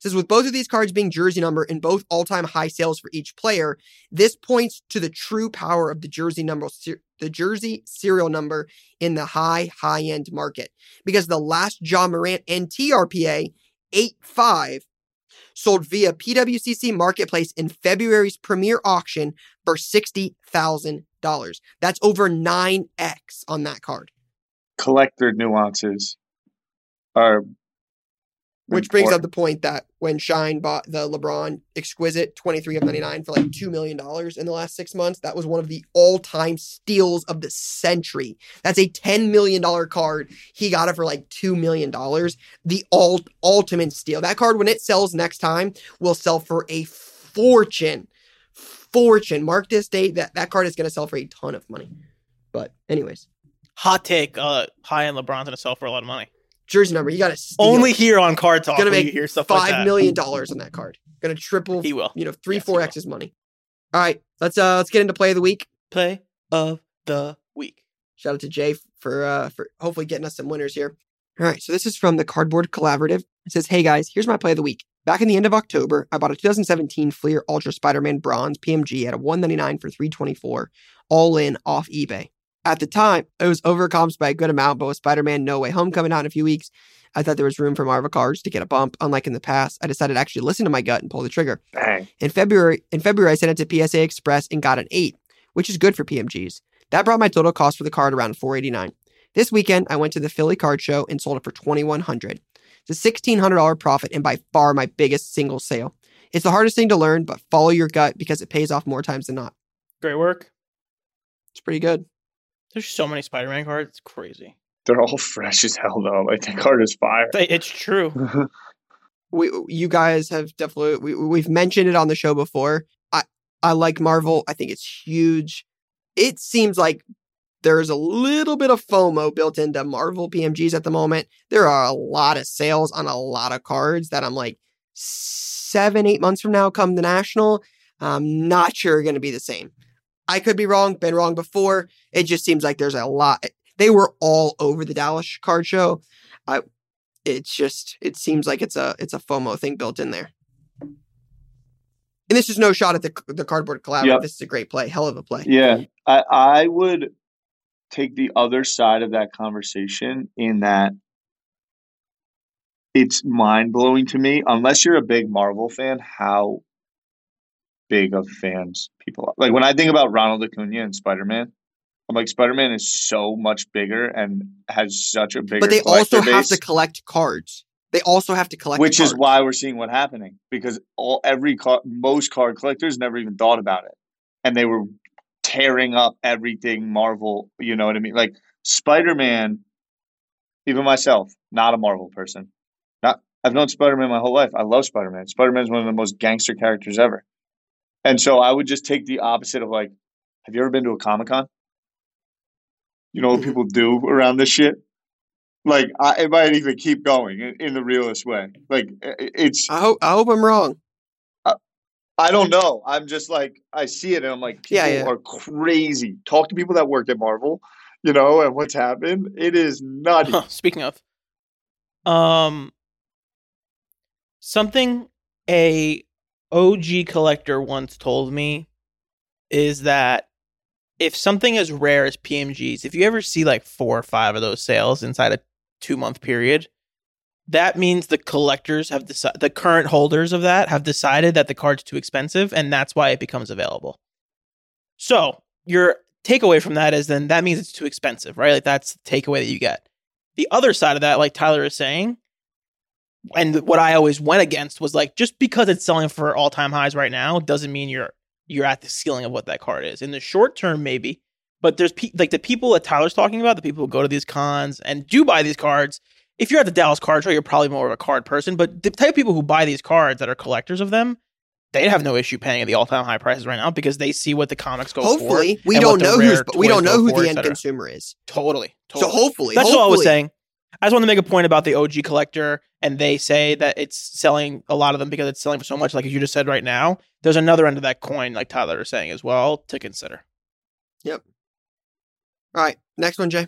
says with both of these cards being jersey number and both all-time high sales for each player, this points to the true power of the jersey number the jersey serial number in the high high end market because the last Ja Morant NTRPA 85 sold via PWCC Marketplace in February's premier auction for $60,000. That's over 9x on that card. Collector nuances are Which brings up the point that when Shine bought the LeBron Exquisite 23 of 99 for like $2 million in the last six months, that was one of the all time steals of the century. That's a $10 million card. He got it for like $2 million. The ult- ultimate steal. That card, when it sells next time, will sell for a fortune. Fortune. Mark this date. That, that card is going to sell for a ton of money. But, anyways, hot take. Uh, high end LeBron's gonna sell for a lot of money. jersey number. You got to. Only here on Card Talk. gonna make hear stuff like five that. million dollars on that card. Gonna triple, He will. you know, three, Yes, four. X's money. All right, let's uh let's get into play of the week. Play of the week. Shout out to Jay for uh for hopefully getting us some winners here. All right, so this is from the Cardboard Collaborative. It says, Hey guys, here's my play of the week. Back in the end of October, I bought a 2017 Fleer Ultra Spider Man Bronze PMG at a 199 for 324, all in off eBay. At the time, it was overcomped by a good amount, but with Spider Man No Way Home coming out in a few weeks, I thought there was room for Marvel cards to get a bump. Unlike in the past, I decided to actually listen to my gut and pull the trigger. Bang. In February, in February, I sent it to PSA Express and got an eight, which is good for PMGs. That brought my total cost for the card around 489. This weekend, I went to the Philly Card Show and sold it for 2100. It's a $1,600 profit and by far my biggest single sale. It's the hardest thing to learn, but follow your gut because it pays off more times than not. Great work. It's pretty good. There's so many Spider-Man cards. It's crazy. They're all <laughs> fresh as hell though. Like the card is fire. It's true. <laughs> We, you guys have definitely we, we've mentioned it on the show before. I I like Marvel. I think it's huge. It seems like there's a little bit of FOMO built into Marvel PMGs at the moment. There are a lot of sales on a lot of cards that I'm like seven, eight months from now, come the national. I'm not sure are going to be the same. I could be wrong, been wrong before. It just seems like there's a lot. They were all over the Dallas card show. I, it's just, it seems like it's a, it's a FOMO thing built in there. And this is no shot at the the cardboard collab. Yep. This is a great play, hell of a play. Yeah, I, I would take the other side of that conversation in that it's mind blowing to me, unless you're a big Marvel fan, how big of fans people are. Like when I think about Ronald Acuna and Spider Man, I'm like Spider Man is so much bigger and has such a bigger. But they also have to collect cards. They also have to collect, which is why we're seeing what happening because all every card, most card collectors never even thought about it, and they were tearing up everything Marvel. You know what I mean? Like Spider Man, even myself, not a Marvel person. Not I've known Spider Man my whole life. I love Spider Man. Spider Man is one of the most gangster characters ever. And so I would just take the opposite of like, have you ever been to a Comic Con? You know what Mhm. people do around this shit? Like, I, it might even keep going in, in the realest way. Like, it's, I hope I hope I'm wrong. I don't know. I'm just like, I see it and I'm like, people Yeah, yeah. are crazy. Talk to people that work at Marvel, you know, and what's happened. It is nutty. <laughs> Speaking of, um, something a OG collector once told me is that if something as rare as PMGs, if you ever see like four or five of those sales inside a two month period, that means the collectors have decided, the current holders of that have decided that the card's too expensive, and that's why it becomes available. So your takeaway from that is then that means it's too expensive, right? Like that's the takeaway that you get. The other side of that, like Tyler is saying, and what I always went against was like just because it's selling for all time highs right now doesn't mean you're you're at the ceiling of what that card is. In the short term, maybe, but there's pe- like the people that Tyler's talking about, the people who go to these cons and do buy these cards. If you're at the Dallas Card Show, you're probably more of a card person. But the type of people who buy these cards that are collectors of them, they have no issue paying the all time high prices right now because they see what the comics go for. Hopefully, we don't know who's we don't know who the end consumer is. Totally, So hopefully, That's what I was saying. I just want to make a point about the OG collector, and they say that it's selling a lot of them because it's selling for so much, like you just said right now. There's another end of that coin, like Tyler is saying as well, to consider. Yep. All right, next one, Jay.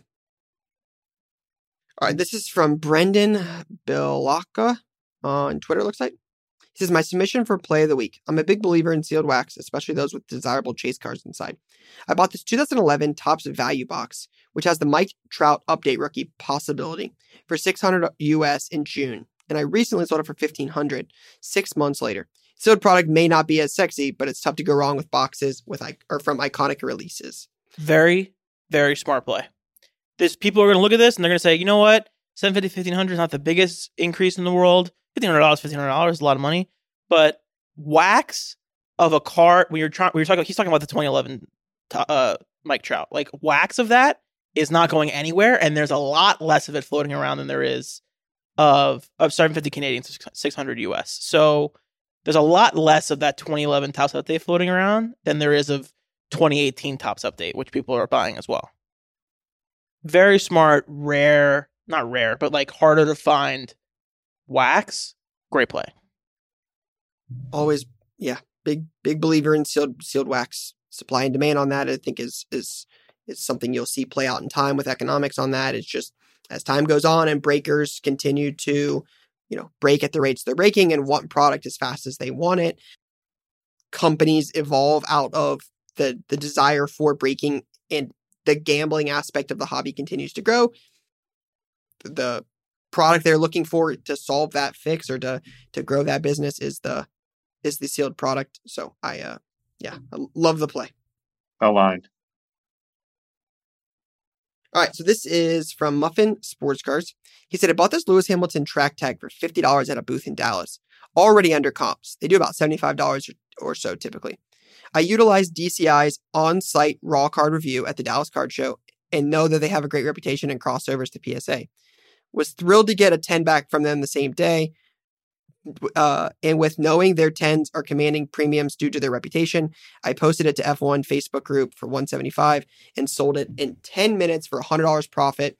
All right, this is from Brendan Bilaka on Twitter, looks like. He says, My submission for play of the week. I'm a big believer in sealed wax, especially those with desirable chase cards inside. I bought this 2011 Topps Value Box, which has the Mike Trout update rookie possibility for 600 US in June, and I recently sold it for 1500 six months later. Sealed product may not be as sexy, but it's tough to go wrong with boxes with or from iconic releases. Very, very smart play. This people are going to look at this and they're going to say, you know what, 750 1500 is not the biggest increase in the world. $1,500, fifteen hundred dollars, a lot of money, but wax of a car when you're trying, we were talking, he's talking about the 2011 to- uh, Mike Trout, like wax of that is not going anywhere, and there's a lot less of it floating around than there is of of 750 Canadian, 600 US. So there's a lot less of that 2011 Topps update floating around than there is of 2018 Topps update, which people are buying as well. Very smart, rare, not rare, but like harder to find wax. Great play. always yeah big big believer in sealed sealed wax supply and demand on that i think is is is something you'll see play out in time with economics on that it's just as time goes on and breakers continue to, you know, break at the rates they're breaking and want product as fast as they want it, companies evolve out of the the desire for breaking and the gambling aspect of the hobby continues to grow. The product they're looking for to solve that fix or to to grow that business is the is the sealed product. So I uh yeah, I love the play. Aligned. All right, so this is from Muffin Sports Cars. He said, I bought this Lewis Hamilton track tag for $50 at a booth in Dallas, already under comps. They do about $75 or so typically. I utilized DCI's on site raw card review at the Dallas Card Show and know that they have a great reputation and crossovers to PSA. Was thrilled to get a 10 back from them the same day. Uh, and with knowing their 10s are commanding premiums due to their reputation, I posted it to F1 Facebook group for 175 and sold it in 10 minutes for $100 profit.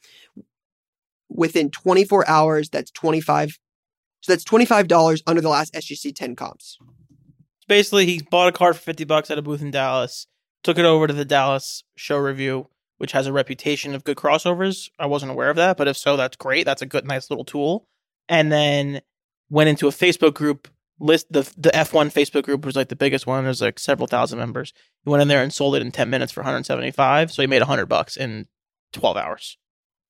Within 24 hours, that's 25 so that's $25 under the last SGC 10 comps. Basically, he bought a card for 50 bucks at a booth in Dallas, took it over to the Dallas show review, which has a reputation of good crossovers. I wasn't aware of that, but if so, that's great. That's a good, nice little tool. And then went into a Facebook group list the the F1 Facebook group was like the biggest one. There's like several thousand members. He went in there and sold it in 10 minutes for 175. So he made 100 bucks in 12 hours.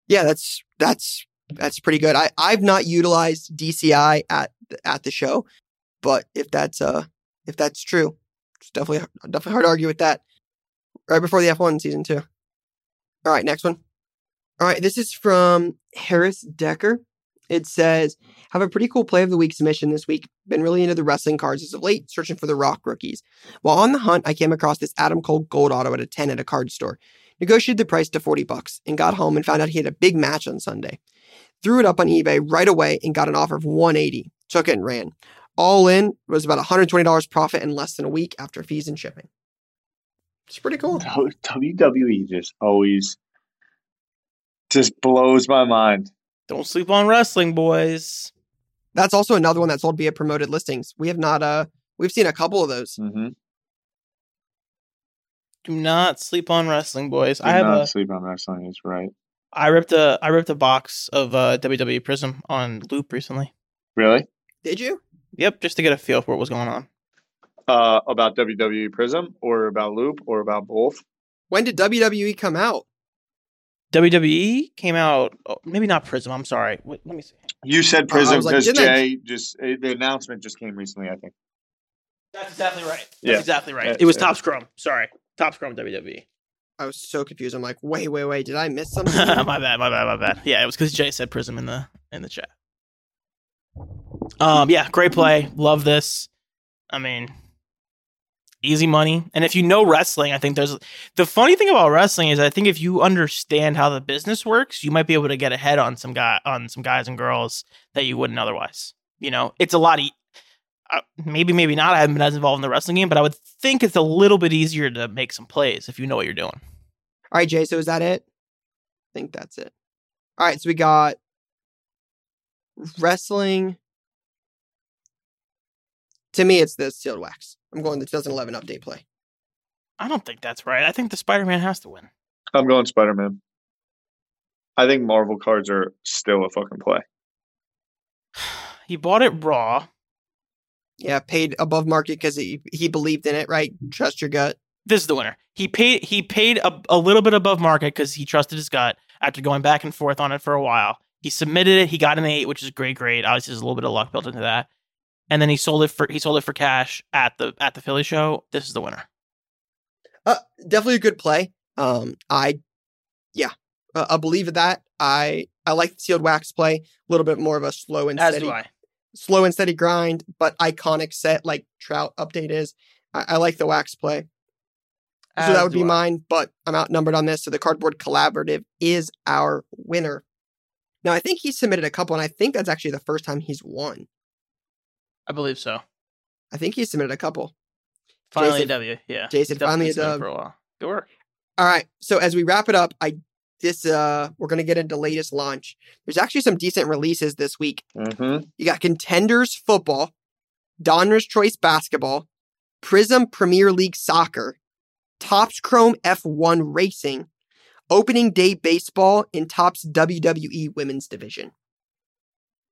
Yeah, that's that's that's pretty good. I I've not utilized DCI at at the show, but if that's uh if that's true, it's definitely definitely hard to argue with that. Right before the F1 season too. All right, next one. All right, this is from Harris Decker. It says, have a pretty cool play of the week submission this week. Been really into the wrestling cards as of late, searching for the rock rookies. While on the hunt, I came across this Adam Cole gold auto at a 10 at a card store. Negotiated the price to 40 bucks and got home and found out he had a big match on Sunday. Threw it up on eBay right away and got an offer of 180. Took it and ran. All in was about $120 profit in less than a week after fees and shipping. It's pretty cool. WWE just always just blows my mind. Don't sleep on wrestling, boys. That's also another one that sold via promoted listings. We have not uh we've seen a couple of those. Mm-hmm. Do not sleep on wrestling, boys. Do I have not a sleep on wrestling. Is right. I ripped a I ripped a box of uh, WWE Prizm on Loupe recently. Really? Did you? Yep, just to get a feel for what was going on. Uh, about WWE Prizm or about Loupe or about both? When did WWE come out? WWE came out, oh, maybe not Prizm. I'm sorry. Wait, let me see. You said I Prizm was like, because I- Jay just eh, the announcement just came recently. I think. That's exactly right. That's Yeah. exactly right. Yeah, it was yeah. Topps Chrome. Sorry, Topps Chrome WWE. I was so confused. I'm like, wait, wait, wait. Did I miss <laughs> something? my bad, my bad, my bad. Yeah, it was because Jay said Prizm in the in the chat. Um, yeah, great play. Love this. I mean, easy money. And if you know wrestling, I think there's the funny thing about wrestling is I think if you understand how the business works, you might be able to get ahead on some guy on some guys and girls that you wouldn't otherwise. You know, it's a lot. E- uh, maybe, maybe not. I haven't been as involved in the wrestling game, but I would think it's a little bit easier to make some plays if you know what you're doing. All right, Jay. So is that it? I think that's it. All right. So we got wrestling. To me, it's the sealed wax. I'm going the 2011 update play. I don't think that's right. I think the Spider Man has to win. I'm going Spider Man. I think Marvel cards are still a fucking play. <sighs> He bought it raw. Yeah, paid above market because he, he believed in it, right? Trust your gut. This is the winner. He paid. He paid a, a little bit above market because he trusted his gut after going back and forth on it for a while. He submitted it. He got an eight, which is great. Great. Obviously, there's a little bit of luck built into that. And then he sold it for he sold it for cash at the at the Philly show. This is the winner. Uh, definitely a good play. Um, I, yeah, uh, I believe in that. I I like the sealed wax play. A little bit more of a slow and As steady, do I. slow and steady grind, but iconic set like Trout update is. I, I like the wax play. so that would be I. mine, but I'm outnumbered on this. So the cardboard collaborative is our winner. Now I think he submitted a couple, and I think that's actually the first time he's won. I believe so. I think he submitted a couple. Finally, Jason- a W. Yeah. Jason, finally a been sitting dub. for a while. Good work. All right. So as we wrap it up, I this uh we're gonna get into latest launch. There's actually some decent releases this week. Mm-hmm. You got Contenders Football, Donruss Choice Basketball, Prizm Premier League Soccer, Topps Chrome F1 Racing, opening day baseball and Topps WWE women's division.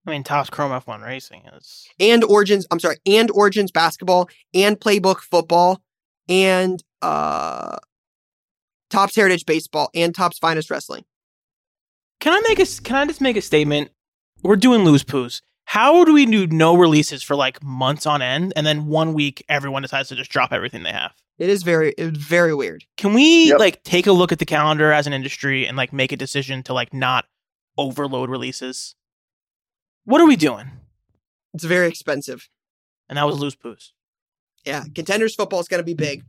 I mean, Topps Chrome F1 Racing is. And Origins, I'm sorry, and Origins basketball and Playbook football and uh Topps Heritage baseball and Topps Finest wrestling. Can I make a? Can I just make a statement? We're doing loose poos. How do we do no releases for like months on end, and then one week everyone decides to just drop everything they have? It is very it's very weird. Can we Yep. like take a look at the calendar as an industry and like make a decision to like not overload releases? What are we doing? It's very expensive. And that was loose poos. Yeah, contenders football is going to be big.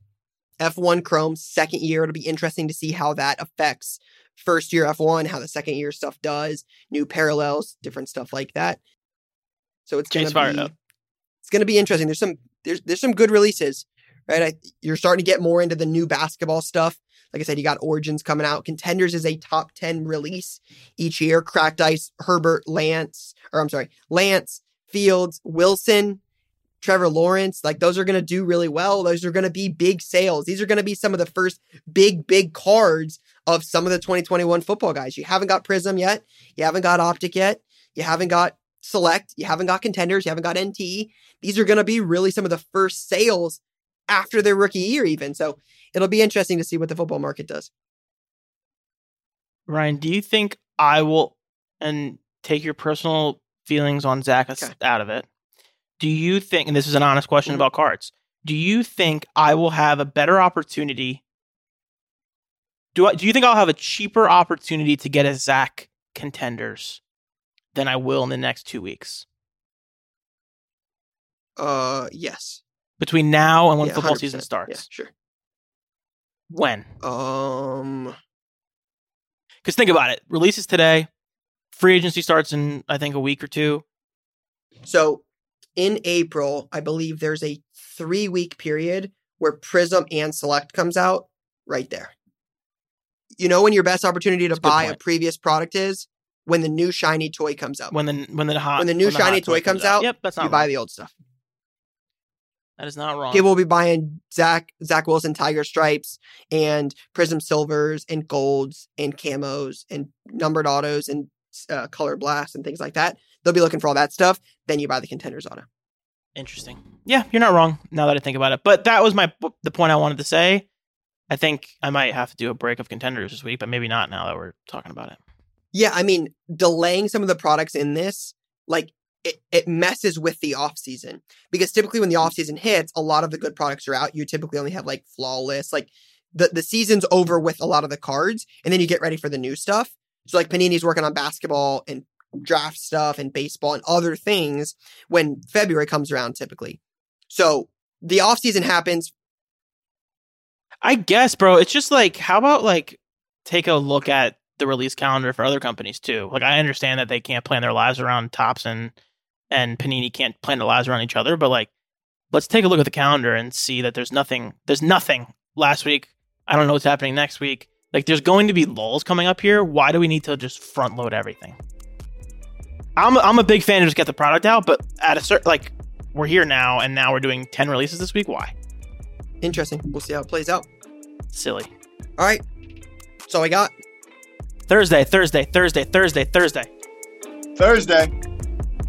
F1 Chrome second year. It'll be interesting to see how that affects first year F1, how the second year stuff does, new parallels, different stuff like that. So it's gonna be up. it's going to be interesting. There's some there's there's some good releases, right? I, you're starting to get more into the new basketball stuff. Like I said, you got Origins coming out. Contenders is a top 10 release each year. Cracked Ice, Herbert, Lance, or I'm sorry, Lance, Fields, Wilson, Trevor Lawrence, like those are going to do really well. Those are going to be big sales. These are going to be some of the first big, big cards of some of the 2021 football guys. You haven't got Prizm yet. You haven't got Optic yet. You haven't got Select. You haven't got Contenders. You haven't got NT. These are going to be really some of the first sales after their rookie year, even. So it'll be interesting to see what the football market does. Ryan, do you think I will and take your personal feelings on Zach Okay. out of it? Do you think, and this is an honest question Mhm. about cards, do you think I will have a better opportunity? Do I, do you think I'll have a cheaper opportunity to get a Zach contenders than I will in the next two weeks Uh, yes. Between now and when Yeah, football 100%. season starts? Yeah, sure. When? Um, Because think about it, releases today, free agency starts in I think a week or two. So in April, I believe there's a three week period where Prizm and Select comes out right there. You know when your best opportunity to That's buy a point. previous product is when the new shiny toy comes out. When the when the hot When the new shiny hot toy comes out, Yep, that's not you buy the old stuff. That is not wrong. People will be buying Zach Zach Wilson Tiger Stripes and Prizm Silvers and Golds and camos and numbered autos and uh, color blasts and things like that. They'll be looking for all that stuff. Then you buy the contenders auto. Interesting. Yeah, you're not wrong. Now that I think about it, but that was my the point I wanted to say. I think I might have to do a break of contenders this week, but maybe not now that we're talking about it. Yeah, I mean, delaying some of the products in this, like it, it messes with the off season because typically when the off season hits, a lot of the good products are out. You typically only have like flawless, like the, the season's over with a lot of the cards, and then you get ready for the new stuff. So like Panini's working on basketball and draft stuff and baseball and other things when February comes around typically. So the off season happens. I guess, bro. It's just like, how about like take a look at the release calendar for other companies too? Like, I understand that they can't plan their lives around Topps and and Panini can't plan their lives around each other, but like, let's take a look at the calendar and see that there's nothing. There's nothing last week. I don't know what's happening next week. Like, there's going to be lulls coming up here. Why do we need to just front load everything? I'm I'm a big fan of just get the product out, but at a certain like, we're here now, and now we're doing ten releases this week. Why? Interesting. We'll see how it plays out. Silly. All right. That's all I got. Thursday, Thursday, Thursday, Thursday, Thursday. Thursday.